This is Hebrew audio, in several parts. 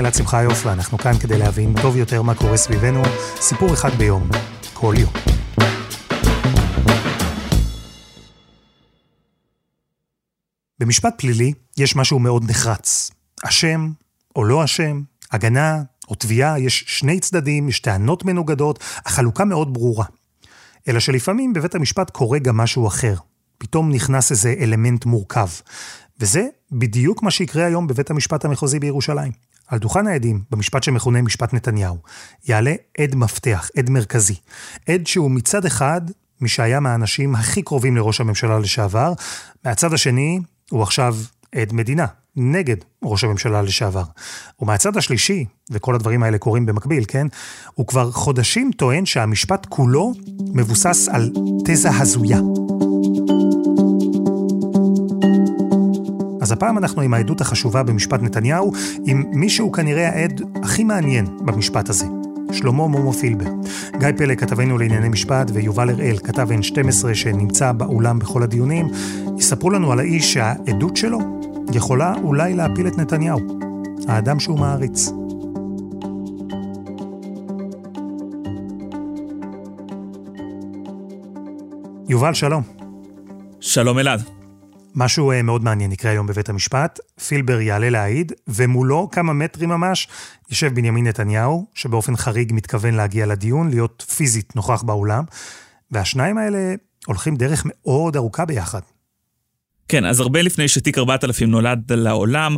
אלעד שמחיוף, ואנחנו כאן כדי להבין טוב יותר מה קורה סביבנו, סיפור אחד ביום, כל יום. במשפט פלילי יש משהו מאוד נחרץ. אשם או לא אשם, הגנה או תביעה, יש שני צדדים, יש טענות מנוגדות, החלוקה מאוד ברורה. אלא שלפעמים בבית המשפט קורה גם משהו אחר. פתאום נכנס איזה אלמנט מורכב. וזה בדיוק מה שיקרה היום בבית המשפט המחוזי בירושלים. על דוכן העדים, במשפט שמכונה משפט נתניהו, יעלה עד מפתח, עד מרכזי. עד שהוא מצד אחד, מי שהיה מהאנשים הכי קרובים לראש הממשלה לשעבר, מהצד השני, הוא עכשיו עד מדינה, נגד ראש הממשלה לשעבר. ומהצד השלישי, וכל הדברים האלה קורים במקביל, כן? הוא כבר חודשים טוען שהמשפט כולו מבוסס על תזה הזויה. הפעם אנחנו עם העדות החשובה במשפט נתניהו, עם מי שהוא כנראה העד הכי מעניין במשפט הזה. שלמה מומו פילבר. גיא פלג, כתבנו לענייני משפט, ויובל הראל, כתב N12 שנמצא באולם בכל הדיונים, יספרו לנו על האיש שהעדות שלו יכולה אולי להפיל את נתניהו, האדם שהוא מעריץ. יובל, שלום. שלום אלעד. משהו אה, מאוד מעניין יקרה היום בבית המשפט. פילבר יעלה להעיד, ומולו כמה מטרים ממש יושב בנימין נתניהו, שבאופן חריג מתכוון להגיע לדיון, להיות פיזית נוכח באולם, והשניים האלה הולכים דרך מאוד ארוכה ביחד. כן, אז הרבה לפני שתיק 4000 נולד לעולם,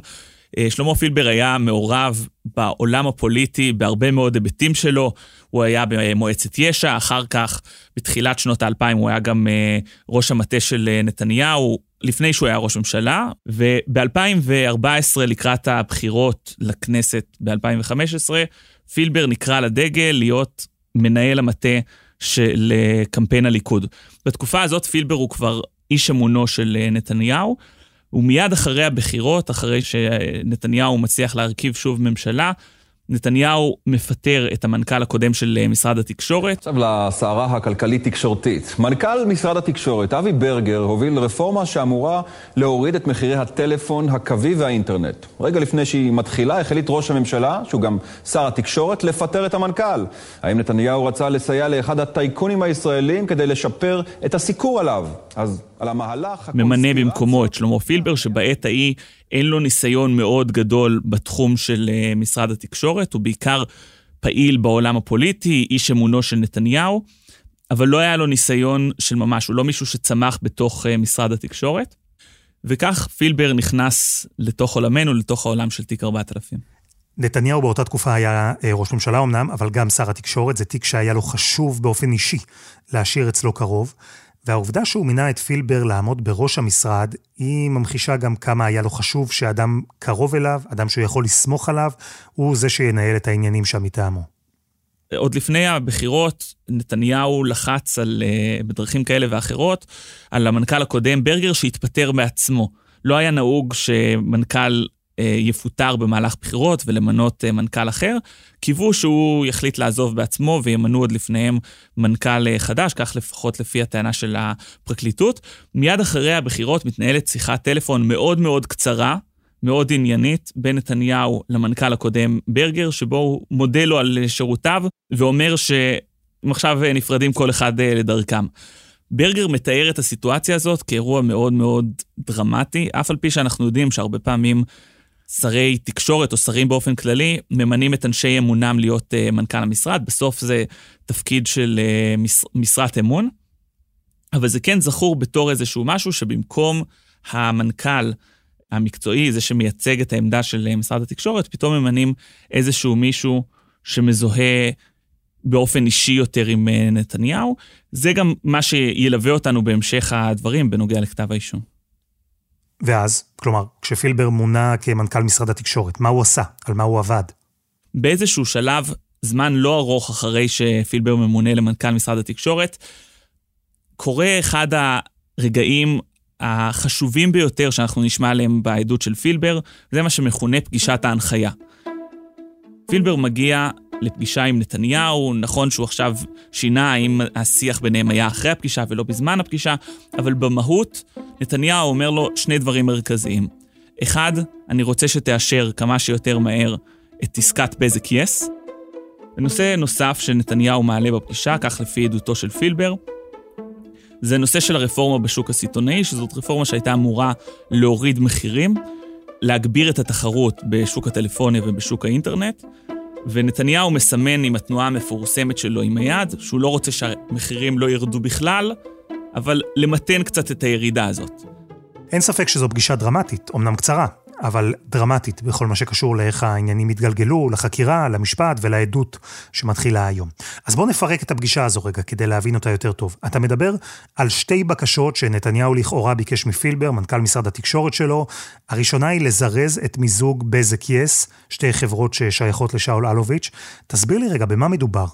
אה, שלמה פילבר היה מעורב בעולם הפוליטי בהרבה מאוד היבטים שלו. הוא היה במועצת יש"ע, אחר כך, בתחילת שנות האלפיים, הוא היה גם אה, ראש המטה של נתניהו, לפני שהוא היה ראש ממשלה, וב-2014, לקראת הבחירות לכנסת ב-2015, פילבר נקרא לדגל להיות מנהל המטה של קמפיין הליכוד. בתקופה הזאת פילבר הוא כבר איש אמונו של נתניהו, ומיד אחרי הבחירות, אחרי שנתניהו מצליח להרכיב שוב ממשלה, נתניהו מפטר את המנכ"ל הקודם של אה, משרד התקשורת. עכשיו לסערה הכלכלית-תקשורתית. מנכ"ל משרד התקשורת, אבי ברגר, הוביל רפורמה שאמורה להוריד את מחירי הטלפון הקווי והאינטרנט. רגע לפני שהיא מתחילה, החליט ראש הממשלה, שהוא גם שר התקשורת, לפטר את המנכ"ל. האם נתניהו רצה לסייע לאחד הטייקונים הישראלים כדי לשפר את הסיקור עליו? אז על המהלך... ממנה במקומו את שלמה פילבר, שבעת ההיא אין לו ניסיון מאוד גדול בתחום של uh, משרד התקשורת, הוא בעיקר פעיל בעולם הפוליטי, איש אמונו של נתניהו, אבל לא היה לו ניסיון של ממש, הוא לא מישהו שצמח בתוך uh, משרד התקשורת. וכך פילבר נכנס לתוך עולמנו, לתוך העולם של תיק 4000. נתניהו באותה תקופה היה אה, ראש ממשלה אמנם, אבל גם שר התקשורת, זה תיק שהיה לו חשוב באופן אישי להשאיר אצלו קרוב. והעובדה שהוא מינה את פילבר לעמוד בראש המשרד, היא ממחישה גם כמה היה לו חשוב שאדם קרוב אליו, אדם שהוא יכול לסמוך עליו, הוא זה שינהל את העניינים שם מטעמו. עוד לפני הבחירות, נתניהו לחץ על, אה, בדרכים כאלה ואחרות על המנכ"ל הקודם, ברגר, שהתפטר בעצמו. לא היה נהוג שמנכ"ל יפוטר במהלך בחירות ולמנות אה, מנכ"ל אחר. קיוו שהוא יחליט לעזוב בעצמו וימנו עוד לפניהם מנכ"ל אה, חדש, כך לפחות לפי הטענה של הפרקליטות. מיד אחרי הבחירות מתנהלת שיחת טלפון מאוד מאוד קצרה, מאוד עניינית, בין נתניהו למנכ"ל הקודם ברגר, שבו הוא מודה לו על שירותיו ואומר שהם עכשיו נפרדים כל אחד לדרכם. ברגר מתאר את הסיטואציה הזאת כאירוע מאוד מאוד דרמטי, אף על פי שאנחנו יודעים שהרבה פעמים שרי תקשורת או שרים באופן כללי ממנים את אנשי אמונם להיות uh, מנכ"ל המשרד, בסוף זה תפקיד של uh, מש, משרת אמון, אבל זה כן זכור בתור איזשהו משהו שבמקום המנכ"ל המקצועי, זה שמייצג את העמדה של uh, משרד התקשורת, פתאום ממנים איזשהו מישהו שמזוהה באופן אישי יותר עם נתניהו. זה גם מה שילווה אותנו בהמשך הדברים בנוגע לכתב האישום. ואז, כלומר, כשפילבר מונה כמנכ"ל משרד התקשורת, מה הוא עשה? על מה הוא עבד? באיזשהו שלב זמן לא ארוך אחרי שפילבר ממונה למנכ"ל משרד התקשורת, קורה אחד הרגעים החשובים ביותר שאנחנו נשמע עליהם בעדות של פילבר, זה מה שמכונה פגישת ההנחיה. פילבר מגיע לפגישה עם נתניהו, נכון שהוא עכשיו שינה האם השיח ביניהם היה אחרי הפגישה ולא בזמן הפגישה, אבל במהות נתניהו אומר לו שני דברים מרכזיים. אחד, אני רוצה שתאשר כמה שיותר מהר את עסקת בזק יס. ונושא נוסף שנתניהו מעלה בפגישה, כך לפי עדותו של פילבר, זה נושא של הרפורמה בשוק הסיטונאי, שזאת רפורמה שהייתה אמורה להוריד מחירים, להגביר את התחרות בשוק הטלפוניה ובשוק האינטרנט, ונתניהו מסמן עם התנועה המפורסמת שלו עם היד, שהוא לא רוצה שהמחירים לא ירדו בכלל, אבל למתן קצת את הירידה הזאת. אין ספק שזו פגישה דרמטית, אמנם קצרה, אבל דרמטית בכל מה שקשור לאיך העניינים התגלגלו, לחקירה, למשפט ולעדות שמתחילה היום. אז בואו נפרק את הפגישה הזו רגע כדי להבין אותה יותר טוב. אתה מדבר על שתי בקשות שנתניהו לכאורה ביקש מפילבר, מנכ"ל משרד התקשורת שלו. הראשונה היא לזרז את מיזוג בזק יס, שתי חברות ששייכות לשאול אלוביץ'. תסביר לי רגע, במה מדובר?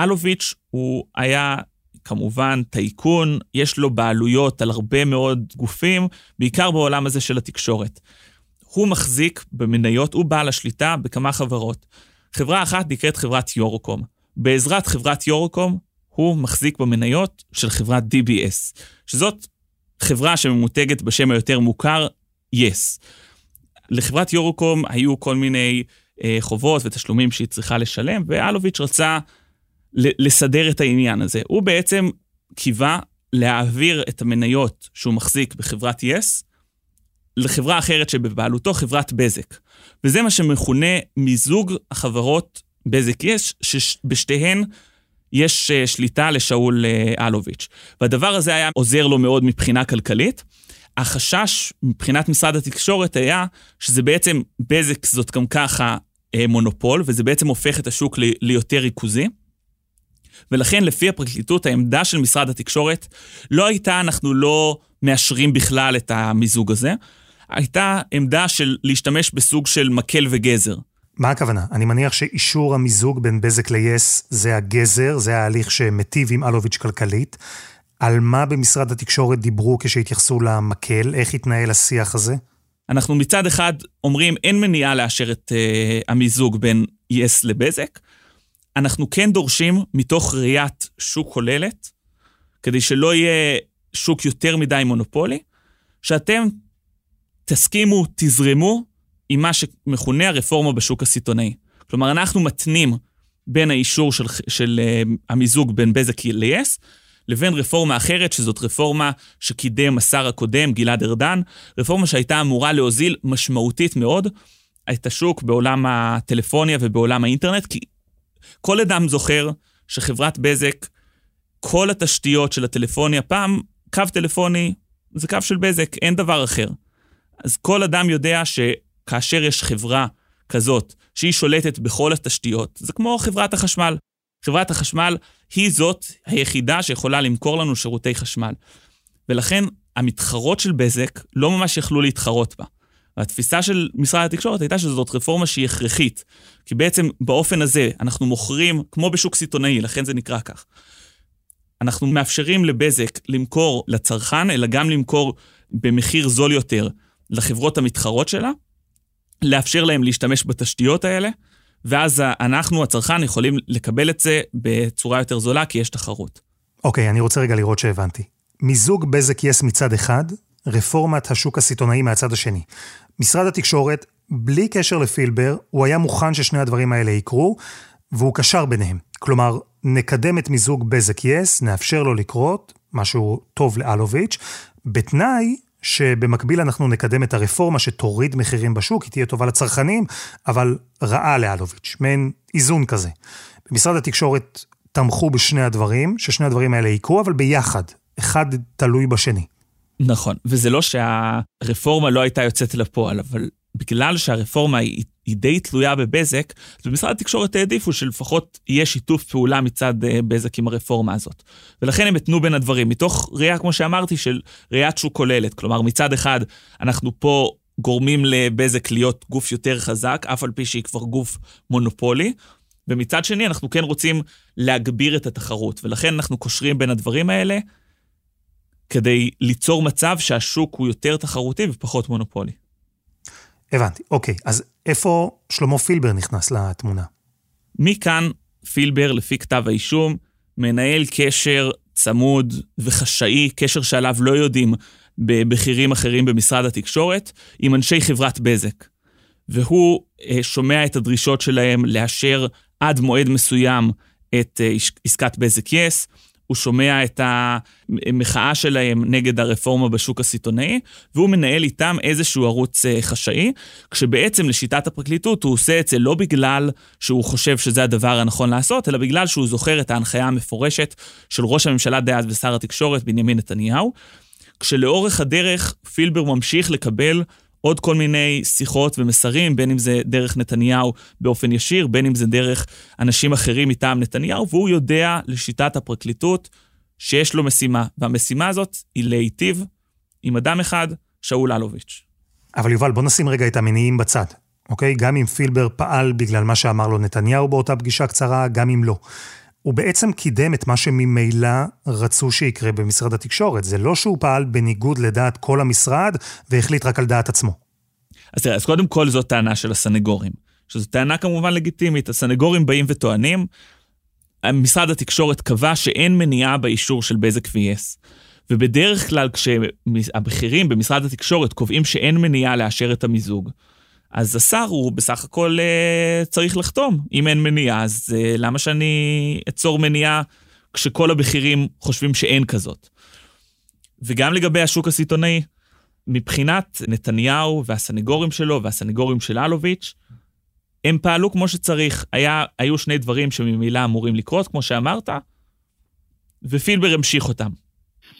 אלוביץ' הוא היה כמובן טייקון, יש לו בעלויות על הרבה מאוד גופים, בעיקר בעולם הזה של התקשורת. הוא מחזיק במניות, הוא בעל השליטה בכמה חברות. חברה אחת נקראת חברת יורוקום. בעזרת חברת יורוקום, הוא מחזיק במניות של חברת DBS, שזאת חברה שממותגת בשם היותר מוכר, יס. Yes. לחברת יורוקום היו כל מיני אה, חובות ותשלומים שהיא צריכה לשלם, ואלוביץ' רצה לסדר את העניין הזה. הוא בעצם קיווה להעביר את המניות שהוא מחזיק בחברת יס לחברה אחרת שבבעלותו, חברת בזק. וזה מה שמכונה מיזוג החברות בזק יס, שבשתיהן יש אה, שליטה לשאול אה, אלוביץ'. והדבר הזה היה עוזר לו מאוד מבחינה כלכלית. החשש מבחינת משרד התקשורת היה שזה בעצם, בזק זאת גם ככה אה, מונופול, וזה בעצם הופך את השוק ליותר ריכוזי. ולכן לפי הפרקליטות העמדה של משרד התקשורת לא הייתה אנחנו לא מאשרים בכלל את המיזוג הזה, הייתה עמדה של להשתמש בסוג של מקל וגזר. מה הכוונה? אני מניח שאישור המיזוג בין בזק ליס זה הגזר, זה ההליך שמיטיב עם אלוביץ' כלכלית. על מה במשרד התקשורת דיברו כשהתייחסו למקל? איך התנהל השיח הזה? אנחנו מצד אחד אומרים אין מניעה לאשר את uh, המיזוג בין יס לבזק, אנחנו כן דורשים, מתוך ראיית שוק כוללת, כדי שלא יהיה שוק יותר מדי מונופולי, שאתם תסכימו, תזרמו עם מה שמכונה הרפורמה בשוק הסיטונאי. כלומר, אנחנו מתנים בין האישור של, של uh, המיזוג בין בזק ל-yes, לבין רפורמה אחרת, שזאת רפורמה שקידם השר הקודם, גלעד ארדן, רפורמה שהייתה אמורה להוזיל משמעותית מאוד את השוק בעולם הטלפוניה ובעולם האינטרנט, כי כל אדם זוכר שחברת בזק, כל התשתיות של הטלפוניה, פעם קו טלפוני זה קו של בזק, אין דבר אחר. אז כל אדם יודע שכאשר יש חברה כזאת, שהיא שולטת בכל התשתיות, זה כמו חברת החשמל. חברת החשמל היא זאת היחידה שיכולה למכור לנו שירותי חשמל. ולכן המתחרות של בזק לא ממש יכלו להתחרות בה. והתפיסה של משרד התקשורת הייתה שזאת רפורמה שהיא הכרחית. כי בעצם באופן הזה אנחנו מוכרים, כמו בשוק סיטונאי, לכן זה נקרא כך. אנחנו מאפשרים לבזק למכור לצרכן, אלא גם למכור במחיר זול יותר לחברות המתחרות שלה, לאפשר להם להשתמש בתשתיות האלה, ואז אנחנו, הצרכן, יכולים לקבל את זה בצורה יותר זולה, כי יש תחרות. אוקיי, okay, אני רוצה רגע לראות שהבנתי. מיזוג בזק יס מצד אחד, רפורמת השוק הסיטונאי מהצד השני. משרד התקשורת, בלי קשר לפילבר, הוא היה מוכן ששני הדברים האלה יקרו, והוא קשר ביניהם. כלומר, נקדם את מיזוג בזק יס, נאפשר לו לקרות, משהו טוב לאלוביץ', בתנאי שבמקביל אנחנו נקדם את הרפורמה שתוריד מחירים בשוק, היא תהיה טובה לצרכנים, אבל רעה לאלוביץ', מעין איזון כזה. במשרד התקשורת תמכו בשני הדברים, ששני הדברים האלה יקרו, אבל ביחד, אחד תלוי בשני. נכון, וזה לא שהרפורמה לא הייתה יוצאת לפועל, אבל בגלל שהרפורמה היא, היא די תלויה בבזק, אז במשרד התקשורת העדיפו שלפחות יהיה שיתוף פעולה מצד uh, בזק עם הרפורמה הזאת. ולכן הם התנו בין הדברים, מתוך ראייה, כמו שאמרתי, של ראיית שוק כוללת. כלומר, מצד אחד, אנחנו פה גורמים לבזק להיות גוף יותר חזק, אף על פי שהיא כבר גוף מונופולי, ומצד שני, אנחנו כן רוצים להגביר את התחרות, ולכן אנחנו קושרים בין הדברים האלה כדי ליצור מצב שהשוק הוא יותר תחרותי ופחות מונופולי. הבנתי, אוקיי. אז איפה שלמה פילבר נכנס לתמונה? מכאן פילבר, לפי כתב האישום, מנהל קשר צמוד וחשאי, קשר שעליו לא יודעים בבכירים אחרים במשרד התקשורת, עם אנשי חברת בזק. והוא אה, שומע את הדרישות שלהם לאשר עד מועד מסוים את אה, עסקת בזק יס, הוא שומע את המחאה שלהם נגד הרפורמה בשוק הסיטונאי, והוא מנהל איתם איזשהו ערוץ אה, חשאי, כשבעצם לשיטת הפרקליטות הוא עושה את זה לא בגלל שהוא חושב שזה הדבר הנכון לעשות, אלא בגלל שהוא זוכר את ההנחיה המפורשת של ראש הממשלה דאז ושר התקשורת בנימין נתניהו, כשלאורך הדרך פילבר ממשיך לקבל עוד כל מיני שיחות ומסרים, בין אם זה דרך נתניהו באופן ישיר, בין אם זה דרך אנשים אחרים מטעם נתניהו, והוא יודע לשיטת הפרקליטות שיש לו משימה, והמשימה הזאת היא להיטיב עם אדם אחד, שאול אלוביץ'. אבל יובל, בוא נשים רגע את המניעים בצד, אוקיי? גם אם פילבר פעל בגלל מה שאמר לו נתניהו באותה פגישה קצרה, גם אם לא. הוא בעצם קידם את מה שממילא רצו שיקרה במשרד התקשורת. זה לא שהוא פעל בניגוד לדעת כל המשרד והחליט רק על דעת עצמו. אז תראה, אז קודם כל זאת טענה של הסנגורים, שזו טענה כמובן לגיטימית. הסנגורים באים וטוענים, משרד התקשורת קבע שאין מניעה באישור של בזק ו-yes. ובדרך כלל כשהבכירים במשרד התקשורת קובעים שאין מניעה לאשר את המיזוג, אז השר הוא בסך הכל uh, צריך לחתום. אם אין מניעה, אז uh, למה שאני אצור מניעה כשכל הבכירים חושבים שאין כזאת? וגם לגבי השוק הסיטונאי, מבחינת נתניהו והסנגורים שלו והסנגורים של אלוביץ', הם פעלו כמו שצריך. היה, היו שני דברים שממילא אמורים לקרות, כמו שאמרת, ופילבר המשיך אותם.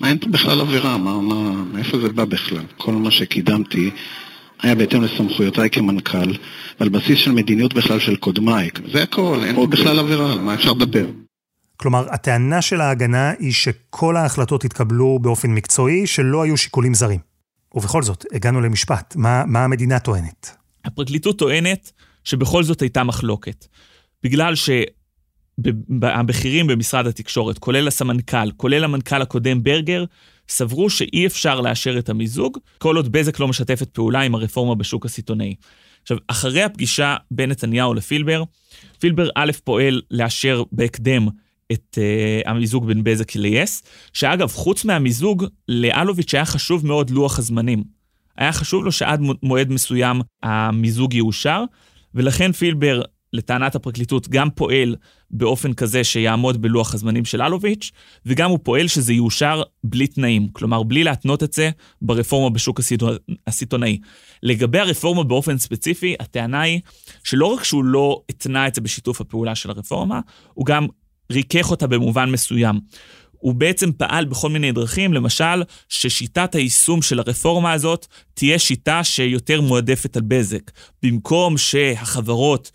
מה אין פה בכלל עבירה? מה, מה, מאיפה זה בא בכלל? כל מה שקידמתי היה בהתאם לסמכויותיי כמנכ"ל, ועל בסיס של מדיניות בכלל של קודמיי. זה הכל, אין פה בכלל עבירה, מה אפשר לדבר? כלומר, הטענה של ההגנה היא שכל ההחלטות התקבלו באופן מקצועי, שלא היו שיקולים זרים. ובכל זאת, הגענו למשפט. מה, מה המדינה טוענת? הפרקליטות טוענת שבכל זאת הייתה מחלוקת. בגלל שהבכירים במשרד התקשורת, כולל הסמנכ"ל, כולל המנכ"ל הקודם ברגר, סברו שאי אפשר לאשר את המיזוג, כל עוד בזק לא משתפת פעולה עם הרפורמה בשוק הסיטונאי. עכשיו, אחרי הפגישה בין נתניהו לפילבר, פילבר א' פועל לאשר בהקדם את uh, המיזוג בין בזק ל-yes, שאגב, חוץ מהמיזוג, לאלוביץ' היה חשוב מאוד לוח הזמנים. היה חשוב לו שעד מועד מסוים המיזוג יאושר, ולכן פילבר, לטענת הפרקליטות, גם פועל באופן כזה שיעמוד בלוח הזמנים של אלוביץ', וגם הוא פועל שזה יאושר בלי תנאים, כלומר, בלי להתנות את זה ברפורמה בשוק הסיטונאי. לגבי הרפורמה באופן ספציפי, הטענה היא שלא רק שהוא לא התנה את זה בשיתוף הפעולה של הרפורמה, הוא גם ריכך אותה במובן מסוים. הוא בעצם פעל בכל מיני דרכים, למשל, ששיטת היישום של הרפורמה הזאת תהיה שיטה שיותר מועדפת על בזק. במקום שהחברות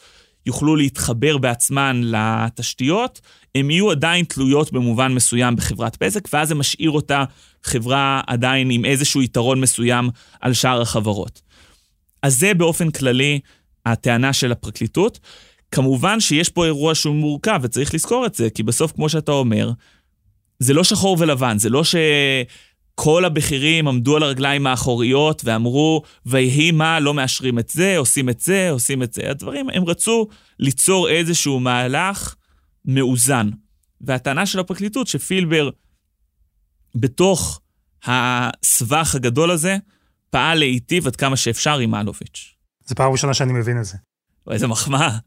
יוכלו להתחבר בעצמן לתשתיות, הן יהיו עדיין תלויות במובן מסוים בחברת בזק, ואז זה משאיר אותה חברה עדיין עם איזשהו יתרון מסוים על שאר החברות. אז זה באופן כללי הטענה של הפרקליטות. כמובן שיש פה אירוע שהוא מורכב, וצריך לזכור את זה, כי בסוף, כמו שאתה אומר, זה לא שחור ולבן, זה לא שכל הבכירים עמדו על הרגליים האחוריות ואמרו, ויהי מה, לא מאשרים את זה, עושים את זה, עושים את זה. הדברים, הם רצו ליצור איזשהו מהלך מאוזן. והטענה של הפרקליטות שפילבר, בתוך הסבך הגדול הזה, פעל להיטיב עד כמה שאפשר עם אלוביץ'. זו פעם ראשונה שאני מבין את זה. איזה מחמאה.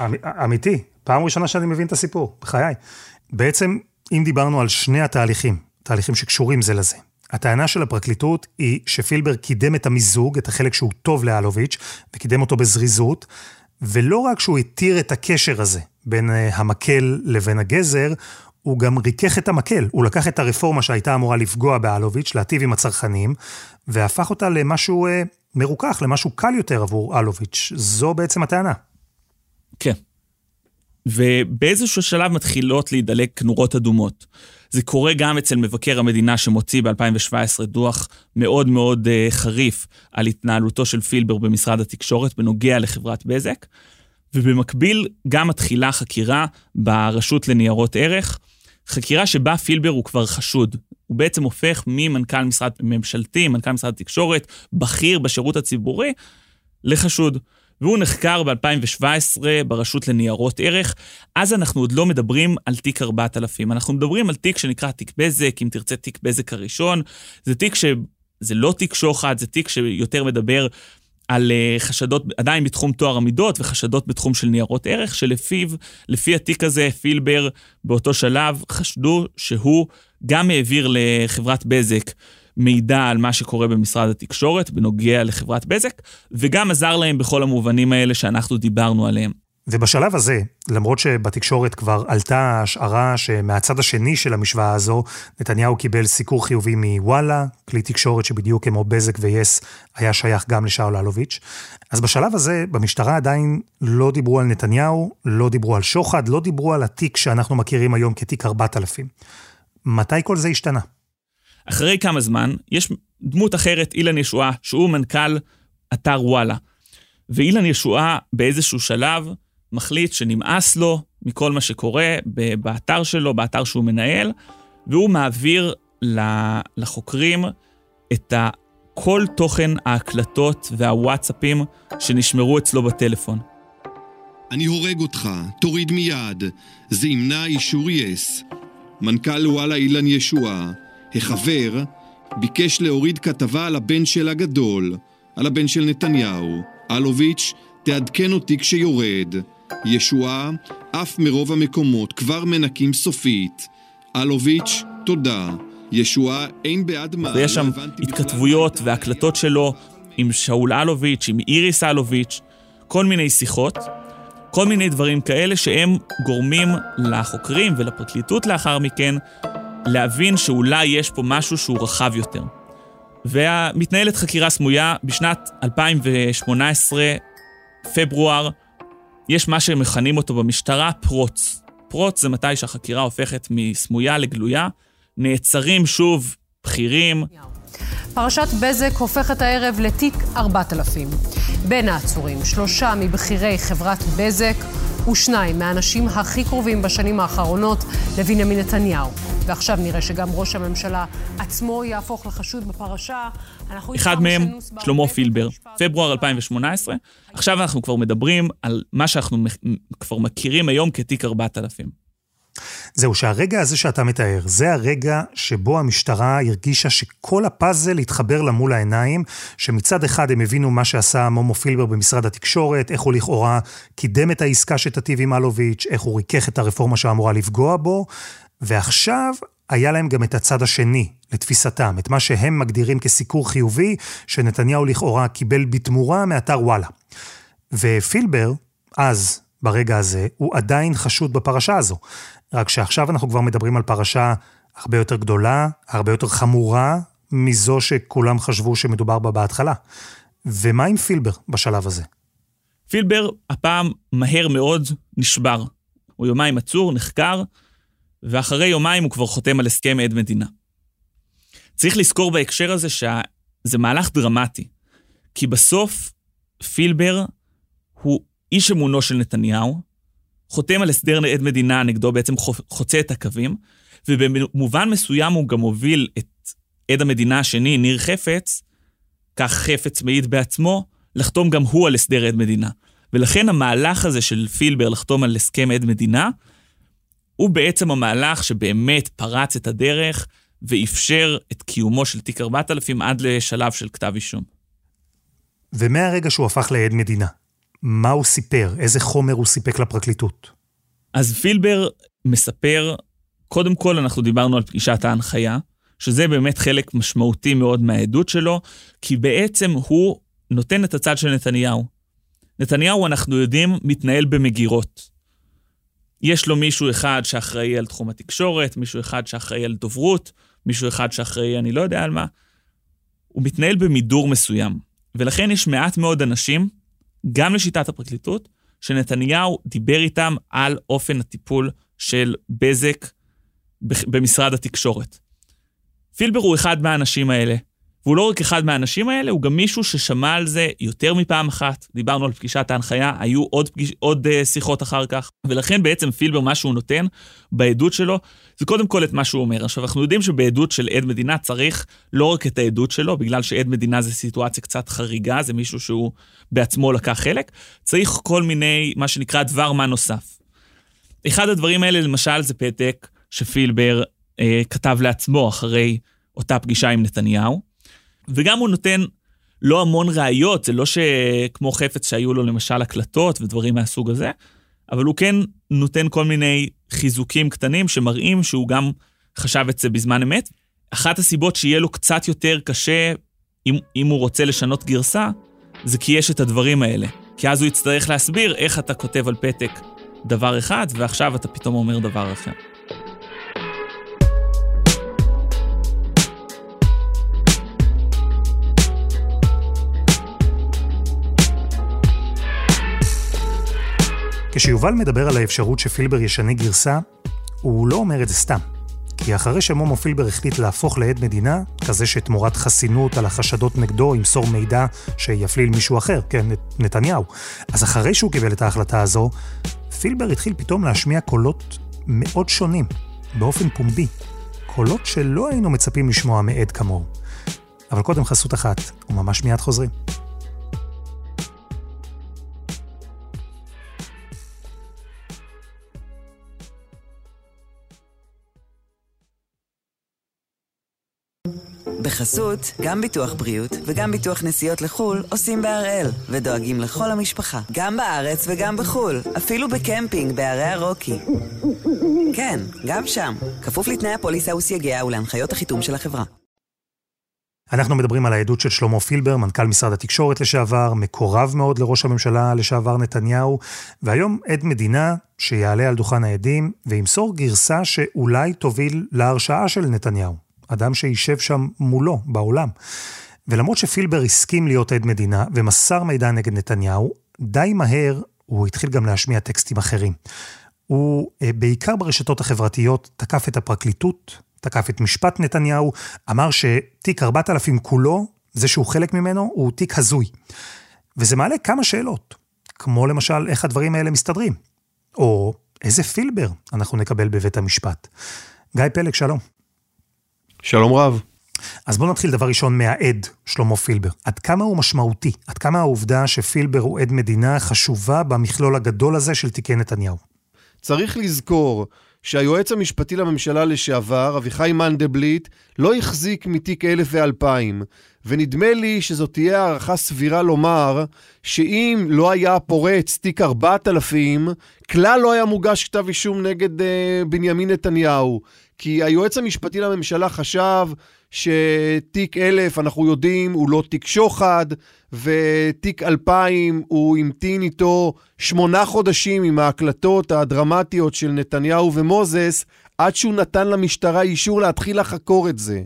אמ, אמיתי, פעם ראשונה שאני מבין את הסיפור, בחיי. בעצם, אם דיברנו על שני התהליכים, תהליכים שקשורים זה לזה, הטענה של הפרקליטות היא שפילבר קידם את המיזוג, את החלק שהוא טוב לאלוביץ', וקידם אותו בזריזות, ולא רק שהוא התיר את הקשר הזה בין אה, המקל לבין הגזר, הוא גם ריכך את המקל. הוא לקח את הרפורמה שהייתה אמורה לפגוע באלוביץ', להטיב עם הצרכנים, והפך אותה למשהו אה, מרוכך, למשהו קל יותר עבור אלוביץ'. זו בעצם הטענה. כן. ובאיזשהו שלב מתחילות להידלק נורות אדומות. זה קורה גם אצל מבקר המדינה שמוציא ב-2017 דוח מאוד מאוד uh, חריף על התנהלותו של פילבר במשרד התקשורת בנוגע לחברת בזק. ובמקביל גם מתחילה חקירה ברשות לניירות ערך, חקירה שבה פילבר הוא כבר חשוד. הוא בעצם הופך ממנכ"ל משרד ממשלתי, מנכ"ל משרד התקשורת, בכיר בשירות הציבורי, לחשוד. והוא נחקר ב-2017 ברשות לניירות ערך. אז אנחנו עוד לא מדברים על תיק 4000, אנחנו מדברים על תיק שנקרא תיק בזק, אם תרצה תיק בזק הראשון. זה תיק ש... זה לא תיק שוחד, זה תיק שיותר מדבר על אה, חשדות עדיין בתחום טוהר המידות וחשדות בתחום של ניירות ערך, שלפיו, לפי התיק הזה, פילבר באותו שלב חשדו שהוא גם העביר לחברת בזק מידע על מה שקורה במשרד התקשורת בנוגע לחברת בזק, וגם עזר להם בכל המובנים האלה שאנחנו דיברנו עליהם. ובשלב הזה, למרות שבתקשורת כבר עלתה ההשערה שמהצד השני של המשוואה הזו, נתניהו קיבל סיקור חיובי מוואלה, כלי תקשורת שבדיוק כמו בזק ויס היה שייך גם לשאול אלוביץ', אז בשלב הזה, במשטרה עדיין לא דיברו על נתניהו, לא דיברו על שוחד, לא דיברו על התיק שאנחנו מכירים היום כתיק 4000. מתי כל זה השתנה? אחרי כמה זמן, יש דמות אחרת, אילן ישועה, שהוא מנכ"ל אתר וואלה. ואילן ישועה באיזשהו שלב מחליט שנמאס לו מכל מה שקורה באתר שלו, באתר שהוא מנהל, והוא מעביר לחוקרים את כל תוכן ההקלטות והוואטסאפים שנשמרו אצלו בטלפון. אני הורג אותך, תוריד מיד, זה ימנע אישור יס. מנכ"ל וואלה אילן ישועה, החבר, ביקש להוריד כתבה על הבן של הגדול, על הבן של נתניהו. אלוביץ', תעדכן אותי כשיורד. ישועה, אף מרוב המקומות כבר מנקים סופית. אלוביץ', תודה. ישועה אין בעד מה... ויש שם התכתבויות והקלטות שלו עם שאול אלוביץ', עם איריס אלוביץ', כל מיני שיחות, כל מיני דברים כאלה שהם גורמים לחוקרים ולפרקליטות לאחר מכן להבין שאולי יש פה משהו שהוא רחב יותר. ומתנהלת חקירה סמויה בשנת 2018, פברואר, יש מה שהם מכנים אותו במשטרה פרוץ. פרוץ זה מתי שהחקירה הופכת מסמויה לגלויה, נעצרים שוב בכירים. פרשת בזק הופכת הערב לתיק 4000. בין העצורים, שלושה מבכירי חברת בזק ושניים מהאנשים הכי קרובים בשנים האחרונות לבנימין נתניהו. ועכשיו נראה שגם ראש הממשלה עצמו יהפוך לחשוד בפרשה. אחד מהם, שלמה פילבר, פברואר 2018. עכשיו אנחנו כבר מדברים על מה שאנחנו כבר מכירים היום כתיק 4000. זהו, שהרגע הזה שאתה מתאר, זה הרגע שבו המשטרה הרגישה שכל הפאזל התחבר לה מול העיניים, שמצד אחד הם הבינו מה שעשה מומו פילבר במשרד התקשורת, איך הוא לכאורה קידם את העסקה שתטיב עם אלוביץ', איך הוא ריכך את הרפורמה שאמורה לפגוע בו, ועכשיו היה להם גם את הצד השני, לתפיסתם, את מה שהם מגדירים כסיקור חיובי, שנתניהו לכאורה קיבל בתמורה מאתר וואלה. ופילבר, אז, ברגע הזה, הוא עדיין חשוד בפרשה הזו. רק שעכשיו אנחנו כבר מדברים על פרשה הרבה יותר גדולה, הרבה יותר חמורה, מזו שכולם חשבו שמדובר בה בהתחלה. ומה עם פילבר בשלב הזה? פילבר הפעם מהר מאוד נשבר. הוא יומיים עצור, נחקר, ואחרי יומיים הוא כבר חותם על הסכם עד מדינה. צריך לזכור בהקשר הזה שזה מהלך דרמטי, כי בסוף פילבר הוא איש אמונו של נתניהו, חותם על הסדר עד מדינה נגדו, בעצם חוצה את הקווים, ובמובן מסוים הוא גם הוביל את עד המדינה השני, ניר חפץ, כך חפץ מעיד בעצמו, לחתום גם הוא על הסדר עד מדינה. ולכן המהלך הזה של פילבר לחתום על הסכם עד מדינה, הוא בעצם המהלך שבאמת פרץ את הדרך ואפשר את קיומו של תיק 4000 עד לשלב של כתב אישום. ומהרגע שהוא הפך לעד מדינה, מה הוא סיפר? איזה חומר הוא סיפק לפרקליטות? אז פילבר מספר, קודם כל אנחנו דיברנו על פגישת ההנחיה, שזה באמת חלק משמעותי מאוד מהעדות שלו, כי בעצם הוא נותן את הצד של נתניהו. נתניהו, אנחנו יודעים, מתנהל במגירות. יש לו מישהו אחד שאחראי על תחום התקשורת, מישהו אחד שאחראי על דוברות, מישהו אחד שאחראי אני לא יודע על מה. הוא מתנהל במידור מסוים. ולכן יש מעט מאוד אנשים גם לשיטת הפרקליטות, שנתניהו דיבר איתם על אופן הטיפול של בזק במשרד התקשורת. פילבר הוא אחד מהאנשים האלה, והוא לא רק אחד מהאנשים האלה, הוא גם מישהו ששמע על זה יותר מפעם אחת. דיברנו על פגישת ההנחיה, היו עוד, פגיש, עוד uh, שיחות אחר כך, ולכן בעצם פילבר, מה שהוא נותן בעדות שלו, זה קודם כל את מה שהוא אומר. עכשיו, אנחנו יודעים שבעדות של עד מדינה צריך לא רק את העדות שלו, בגלל שעד מדינה זה סיטואציה קצת חריגה, זה מישהו שהוא בעצמו לקח חלק, צריך כל מיני, מה שנקרא דבר מה נוסף. אחד הדברים האלה, למשל, זה פתק שפילבר אה, כתב לעצמו אחרי אותה פגישה עם נתניהו, וגם הוא נותן לא המון ראיות, זה לא שכמו חפץ שהיו לו למשל הקלטות ודברים מהסוג הזה, אבל הוא כן נותן כל מיני חיזוקים קטנים שמראים שהוא גם חשב את זה בזמן אמת. אחת הסיבות שיהיה לו קצת יותר קשה, אם, אם הוא רוצה לשנות גרסה, זה כי יש את הדברים האלה. כי אז הוא יצטרך להסביר איך אתה כותב על פתק דבר אחד, ועכשיו אתה פתאום אומר דבר אחר. כשיובל מדבר על האפשרות שפילבר ישנה גרסה, הוא לא אומר את זה סתם. כי אחרי שמומו פילבר החליט להפוך לעד מדינה, כזה שתמורת חסינות על החשדות נגדו ימסור מידע שיפליל מישהו אחר, כן, נתניהו. אז אחרי שהוא קיבל את ההחלטה הזו, פילבר התחיל פתאום להשמיע קולות מאוד שונים, באופן פומבי. קולות שלא היינו מצפים לשמוע מעד כמוהו. אבל קודם חסות אחת, וממש מיד חוזרים. בחסות, גם ביטוח בריאות וגם ביטוח נסיעות לחו"ל עושים בהראל, ודואגים לכל המשפחה, גם בארץ וגם בחו"ל, אפילו בקמפינג בערי הרוקי. כן, גם שם, כפוף לתנאי הפוליסה וסייגיה ולהנחיות החיתום של החברה. אנחנו מדברים על העדות של שלמה פילבר, מנכ"ל משרד התקשורת לשעבר, מקורב מאוד לראש הממשלה לשעבר נתניהו, והיום עד מדינה שיעלה על דוכן העדים וימסור גרסה שאולי תוביל להרשעה של נתניהו. אדם שישב שם מולו, בעולם. ולמרות שפילבר הסכים להיות עד מדינה ומסר מידע נגד נתניהו, די מהר הוא התחיל גם להשמיע טקסטים אחרים. הוא אה, בעיקר ברשתות החברתיות תקף את הפרקליטות, תקף את משפט נתניהו, אמר שתיק 4000 כולו, זה שהוא חלק ממנו, הוא תיק הזוי. וזה מעלה כמה שאלות, כמו למשל איך הדברים האלה מסתדרים, או איזה פילבר אנחנו נקבל בבית המשפט. גיא פלג, שלום. שלום רב. אז בואו נתחיל דבר ראשון מהעד, שלמה פילבר. עד כמה הוא משמעותי? עד כמה העובדה שפילבר הוא עד מדינה חשובה במכלול הגדול הזה של תיקי נתניהו? צריך לזכור שהיועץ המשפטי לממשלה לשעבר, אביחי מנדלבליט, לא החזיק מתיק אלף ואלפיים, ונדמה לי שזאת תהיה הערכה סבירה לומר שאם לא היה פורץ תיק ארבעת אלפים, כלל לא היה מוגש כתב אישום נגד uh, בנימין נתניהו. כי היועץ המשפטי לממשלה חשב שתיק אלף, אנחנו יודעים, הוא לא תיק שוחד, ותיק אלפיים, הוא המתין איתו שמונה חודשים עם ההקלטות הדרמטיות של נתניהו ומוזס, עד שהוא נתן למשטרה אישור להתחיל לחקור את זה.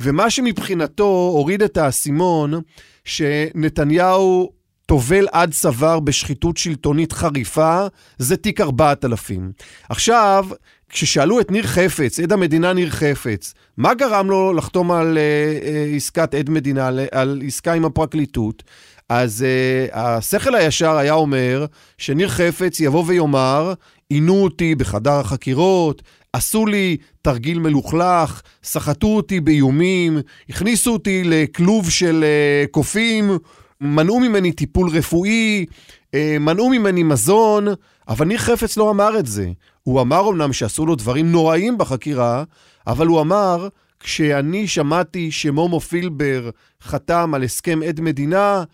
ומה שמבחינתו הוריד את האסימון, שנתניהו טובל עד צוואר בשחיתות שלטונית חריפה, זה תיק 4000. עכשיו, כששאלו את ניר חפץ, עד המדינה ניר חפץ, מה גרם לו לחתום על uh, עסקת עד מדינה, על, על עסקה עם הפרקליטות? אז uh, השכל הישר היה אומר שניר חפץ יבוא ויאמר, עינו אותי בחדר החקירות, עשו לי תרגיל מלוכלך, סחטו אותי באיומים, הכניסו אותי לכלוב של uh, קופים, מנעו ממני טיפול רפואי, uh, מנעו ממני מזון, אבל ניר חפץ לא אמר את זה. הוא אמר אמנם שעשו לו דברים נוראים בחקירה, אבל הוא אמר, כשאני שמעתי שמומו פילבר חתם על הסכם עד מדינה,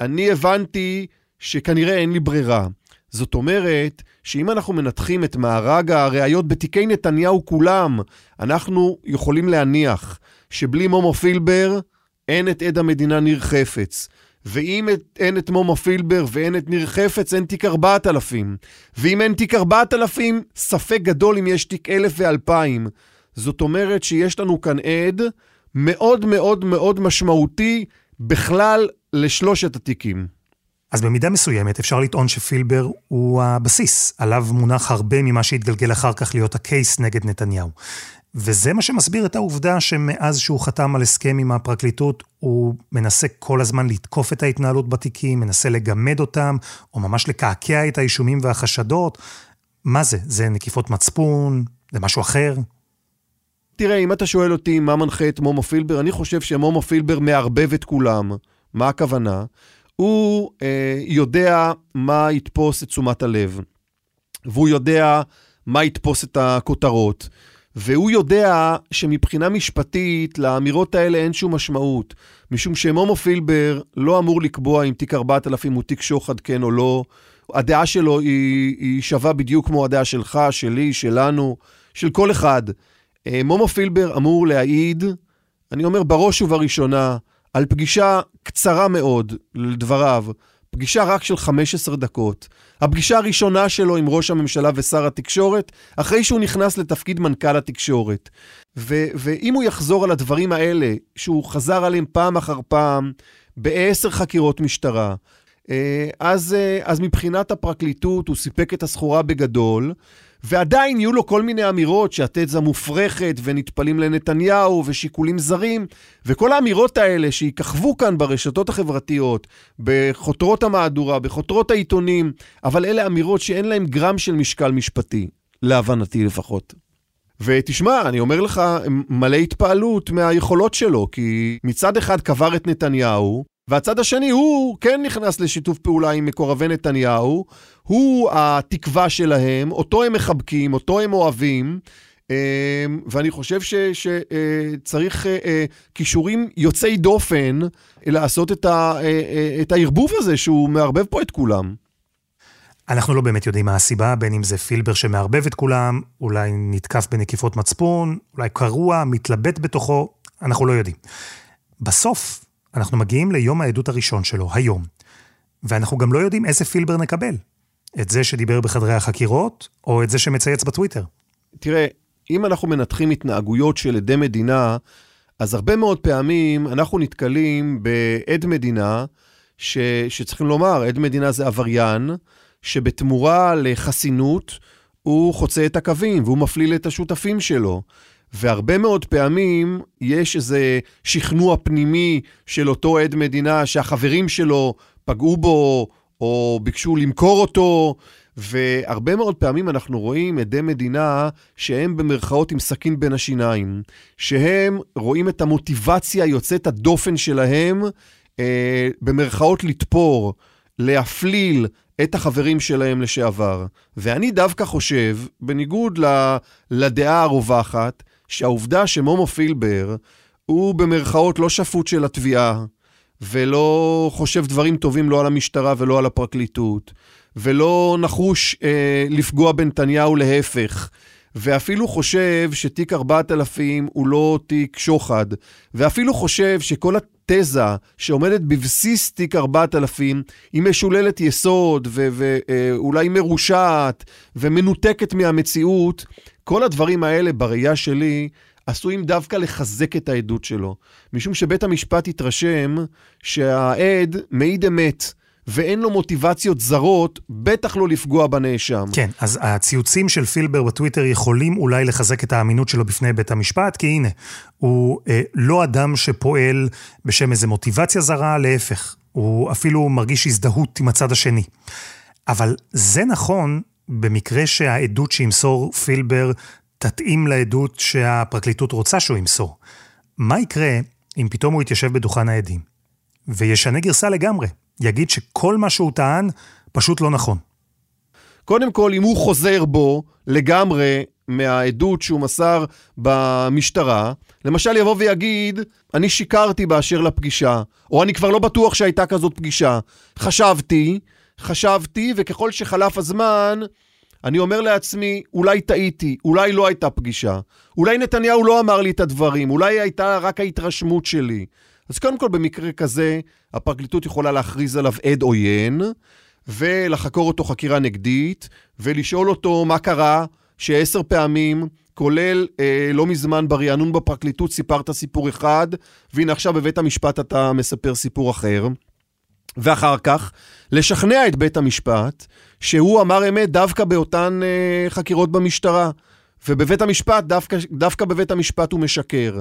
אני הבנתי שכנראה אין לי ברירה. זאת אומרת, שאם אנחנו מנתחים את מארג הראיות בתיקי נתניהו כולם, אנחנו יכולים להניח שבלי מומו פילבר אין את עד המדינה ניר חפץ. ואם אין את מומו פילבר ואין את ניר חפץ, אין תיק 4000. ואם אין תיק 4000, ספק גדול אם יש תיק 1000 ו-2000. זאת אומרת שיש לנו כאן עד מאוד מאוד מאוד משמעותי בכלל לשלושת התיקים. אז במידה מסוימת אפשר לטעון שפילבר הוא הבסיס, עליו מונח הרבה ממה שהתגלגל אחר כך להיות הקייס נגד נתניהו. וזה מה שמסביר את העובדה שמאז שהוא חתם על הסכם עם הפרקליטות, הוא מנסה כל הזמן לתקוף את ההתנהלות בתיקים, מנסה לגמד אותם, או ממש לקעקע את האישומים והחשדות. מה זה? זה נקיפות מצפון? זה משהו אחר? תראה, אם אתה שואל אותי מה מנחה את מומו פילבר, אני חושב שמומו פילבר מערבב את כולם. מה הכוונה? הוא אה, יודע מה יתפוס את תשומת הלב, והוא יודע מה יתפוס את הכותרות. והוא יודע שמבחינה משפטית לאמירות האלה אין שום משמעות, משום שמומו פילבר לא אמור לקבוע אם תיק 4000 הוא תיק שוחד כן או לא. הדעה שלו היא, היא שווה בדיוק כמו הדעה שלך, שלי, שלנו, של כל אחד. אה, מומו פילבר אמור להעיד, אני אומר בראש ובראשונה, על פגישה קצרה מאוד, לדבריו, פגישה רק של 15 דקות. הפגישה הראשונה שלו עם ראש הממשלה ושר התקשורת, אחרי שהוא נכנס לתפקיד מנכ"ל התקשורת. ו- ואם הוא יחזור על הדברים האלה, שהוא חזר עליהם פעם אחר פעם, בעשר חקירות משטרה, אה, אז, אה, אז מבחינת הפרקליטות הוא סיפק את הסחורה בגדול, ועדיין יהיו לו כל מיני אמירות שהתזה מופרכת ונטפלים לנתניהו ושיקולים זרים, וכל האמירות האלה שיככבו כאן ברשתות החברתיות, בחותרות המהדורה, בחותרות העיתונים, אבל אלה אמירות שאין להן גרם של משקל משפטי, להבנתי לפחות. ותשמע, אני אומר לך, מלא התפעלות מהיכולות שלו, כי מצד אחד קבר את נתניהו, והצד השני, הוא כן נכנס לשיתוף פעולה עם מקורבי נתניהו, הוא התקווה שלהם, אותו הם מחבקים, אותו הם אוהבים, אמ, ואני חושב שצריך אה, אה, כישורים יוצאי דופן לעשות אה, את הערבוב הזה שהוא מערבב פה את כולם. אנחנו לא באמת יודעים מה הסיבה, בין אם זה פילבר שמערבב את כולם, אולי נתקף בנקיפות מצפון, אולי קרוע, מתלבט בתוכו, אנחנו לא יודעים. בסוף, אנחנו מגיעים ליום העדות הראשון שלו, היום. ואנחנו גם לא יודעים איזה פילבר נקבל. את זה שדיבר בחדרי החקירות, או את זה שמצייץ בטוויטר. תראה, אם אנחנו מנתחים התנהגויות של עדי מדינה, אז הרבה מאוד פעמים אנחנו נתקלים בעד מדינה, ש, שצריכים לומר, עד מדינה זה עבריין, שבתמורה לחסינות הוא חוצה את הקווים והוא מפליל את השותפים שלו. והרבה מאוד פעמים יש איזה שכנוע פנימי של אותו עד מדינה שהחברים שלו פגעו בו או ביקשו למכור אותו, והרבה מאוד פעמים אנחנו רואים עדי מדינה שהם במרכאות עם סכין בין השיניים, שהם רואים את המוטיבציה יוצאת הדופן שלהם אה, במרכאות לתפור, להפליל את החברים שלהם לשעבר. ואני דווקא חושב, בניגוד לדעה הרווחת, שהעובדה שמומו פילבר הוא במרכאות לא שפוט של התביעה, ולא חושב דברים טובים לא על המשטרה ולא על הפרקליטות, ולא נחוש אה, לפגוע בנתניהו להפך, ואפילו חושב שתיק 4000 הוא לא תיק שוחד, ואפילו חושב שכל התזה שעומדת בבסיס תיק 4000 היא משוללת יסוד ואולי אה, מרושעת ומנותקת מהמציאות, כל הדברים האלה, בראייה שלי, עשויים דווקא לחזק את העדות שלו. משום שבית המשפט התרשם שהעד מעיד אמת. ואין לו מוטיבציות זרות, בטח לא לפגוע בנאשם. כן, אז הציוצים של פילבר בטוויטר יכולים אולי לחזק את האמינות שלו בפני בית המשפט, כי הנה, הוא אה, לא אדם שפועל בשם איזה מוטיבציה זרה, להפך, הוא אפילו מרגיש הזדהות עם הצד השני. אבל זה נכון במקרה שהעדות שימסור פילבר תתאים לעדות שהפרקליטות רוצה שהוא ימסור. מה יקרה אם פתאום הוא יתיישב בדוכן העדים וישנה גרסה לגמרי, יגיד שכל מה שהוא טען פשוט לא נכון? קודם כל, אם הוא חוזר בו לגמרי מהעדות שהוא מסר במשטרה, למשל יבוא ויגיד, אני שיקרתי באשר לפגישה, או אני כבר לא בטוח שהייתה כזאת פגישה. חשבתי, חשבתי, וככל שחלף הזמן, אני אומר לעצמי, אולי טעיתי, אולי לא הייתה פגישה, אולי נתניהו לא אמר לי את הדברים, אולי הייתה רק ההתרשמות שלי. אז קודם כל, במקרה כזה, הפרקליטות יכולה להכריז עליו עד עוין, ולחקור אותו חקירה נגדית, ולשאול אותו מה קרה שעשר פעמים, כולל אה, לא מזמן ברענון בפרקליטות, סיפרת סיפור אחד, והנה עכשיו בבית המשפט אתה מספר סיפור אחר. ואחר כך לשכנע את בית המשפט שהוא אמר אמת דווקא באותן אה, חקירות במשטרה. ובבית המשפט, דווקא, דווקא בבית המשפט הוא משקר.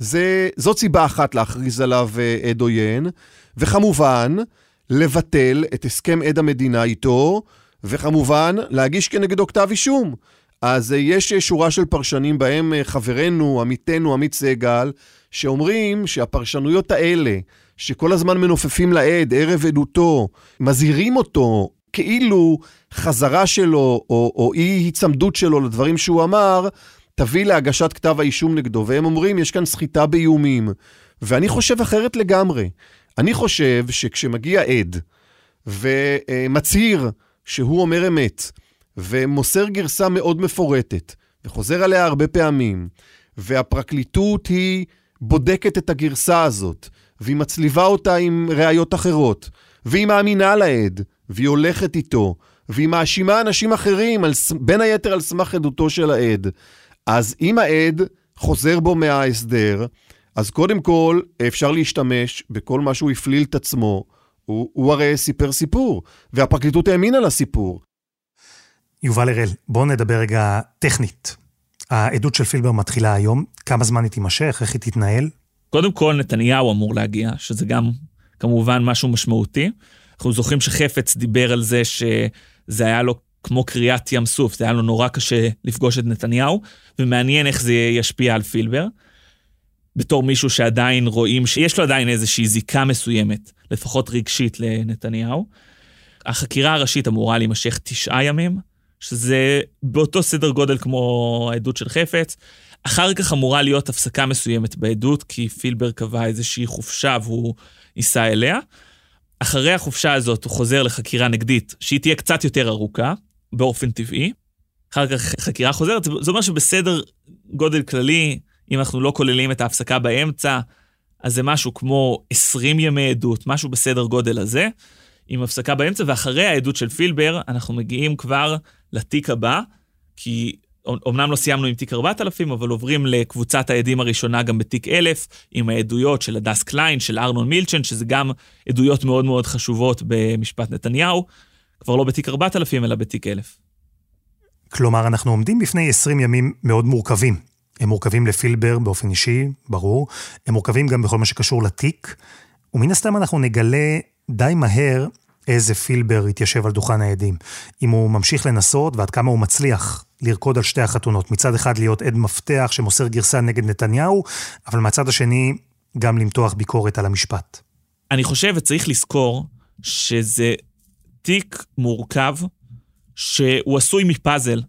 זה, זאת סיבה אחת להכריז עליו אה, עד עוין, וכמובן, לבטל את הסכם עד המדינה איתו, וכמובן, להגיש כנגדו כתב אישום. אז אה, יש שורה של פרשנים בהם חברנו, עמיתנו, עמית סגל, שאומרים שהפרשנויות האלה, שכל הזמן מנופפים לעד ערב עדותו, מזהירים אותו כאילו חזרה שלו או, או אי היצמדות שלו לדברים שהוא אמר, תביא להגשת כתב האישום נגדו. והם אומרים, יש כאן סחיטה באיומים. ואני חושב אחרת לגמרי. אני חושב שכשמגיע עד ומצהיר שהוא אומר אמת, ומוסר גרסה מאוד מפורטת, וחוזר עליה הרבה פעמים, והפרקליטות היא בודקת את הגרסה הזאת, והיא מצליבה אותה עם ראיות אחרות, והיא מאמינה לעד, והיא הולכת איתו, והיא מאשימה אנשים אחרים, על, בין היתר על סמך עדותו של העד. אז אם העד חוזר בו מההסדר, אז קודם כל אפשר להשתמש בכל מה שהוא הפליל את עצמו. הוא, הוא הרי סיפר סיפור, והפרקליטות האמינה לסיפור. יובל הראל, בואו נדבר רגע טכנית. העדות של פילבר מתחילה היום, כמה זמן היא תימשך, איך היא תתנהל? קודם כל, נתניהו אמור להגיע, שזה גם כמובן משהו משמעותי. אנחנו זוכרים שחפץ דיבר על זה שזה היה לו כמו קריאת ים סוף, זה היה לו נורא קשה לפגוש את נתניהו, ומעניין איך זה ישפיע על פילבר. בתור מישהו שעדיין רואים שיש לו עדיין איזושהי זיקה מסוימת, לפחות רגשית לנתניהו. החקירה הראשית אמורה להימשך תשעה ימים, שזה באותו סדר גודל כמו העדות של חפץ. אחר כך אמורה להיות הפסקה מסוימת בעדות, כי פילבר קבע איזושהי חופשה והוא ייסע אליה. אחרי החופשה הזאת הוא חוזר לחקירה נגדית, שהיא תהיה קצת יותר ארוכה, באופן טבעי. אחר כך חקירה חוזרת, זה אומר שבסדר גודל כללי, אם אנחנו לא כוללים את ההפסקה באמצע, אז זה משהו כמו 20 ימי עדות, משהו בסדר גודל הזה, עם הפסקה באמצע, ואחרי העדות של פילבר, אנחנו מגיעים כבר לתיק הבא, כי אמנם לא סיימנו עם תיק 4000, אבל עוברים לקבוצת העדים הראשונה גם בתיק 1000, עם העדויות של הדס קליין, של ארנון מילצ'ן, שזה גם עדויות מאוד מאוד חשובות במשפט נתניהו, כבר לא בתיק 4000, אלא בתיק 1000. כלומר, אנחנו עומדים בפני 20 ימים מאוד מורכבים. הם מורכבים לפילבר באופן אישי, ברור. הם מורכבים גם בכל מה שקשור לתיק. ומן הסתם אנחנו נגלה די מהר איזה פילבר יתיישב על דוכן העדים. אם הוא ממשיך לנסות ועד כמה הוא מצליח לרקוד על שתי החתונות. מצד אחד להיות עד מפתח שמוסר גרסה נגד נתניהו, אבל מהצד השני גם למתוח ביקורת על המשפט. אני חושב וצריך לזכור שזה תיק מורכב שהוא עשוי מפאזל.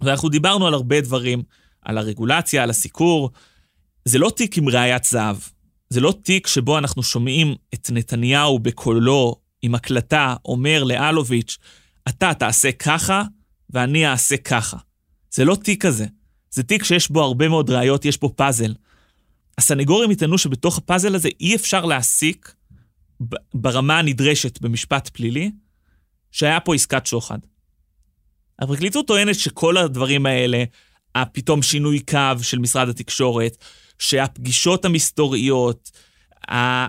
ואנחנו דיברנו על הרבה דברים, על הרגולציה, על הסיקור. זה לא תיק עם ראיית זהב. זה לא תיק שבו אנחנו שומעים את נתניהו בקולו, עם הקלטה, אומר לאלוביץ', אתה תעשה ככה, ואני אעשה ככה. זה לא תיק כזה. זה תיק שיש בו הרבה מאוד ראיות, יש בו פאזל. הסנגורים יטענו שבתוך הפאזל הזה אי אפשר להסיק ברמה הנדרשת במשפט פלילי, שהיה פה עסקת שוחד. הפרקליטות טוענת שכל הדברים האלה, הפתאום שינוי קו של משרד התקשורת, שהפגישות המסתוריות,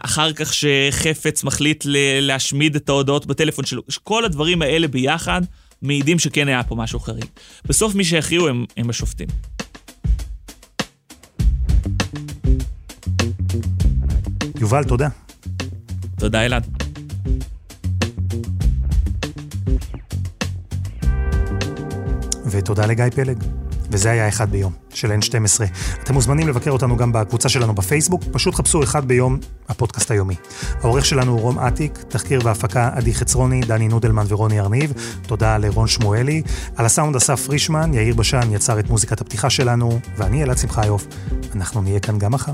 אחר כך שחפץ מחליט להשמיד את ההודעות בטלפון שלו, שכל הדברים האלה ביחד מעידים שכן היה פה משהו חריג. בסוף מי שיכריעו הם, הם השופטים. יובל, תודה. תודה, אלעד. ותודה לגיא פלג. וזה היה אחד ביום, של N12. אתם מוזמנים לבקר אותנו גם בקבוצה שלנו בפייסבוק, פשוט חפשו אחד ביום, הפודקאסט היומי. העורך שלנו הוא רום אטיק, תחקיר והפקה עדי חצרוני, דני נודלמן ורוני ארניב, תודה לרון שמואלי. על הסאונד אסף פרישמן, יאיר בשן יצר את מוזיקת הפתיחה שלנו, ואני אלעד שמחיוף. אנחנו נהיה כאן גם מחר.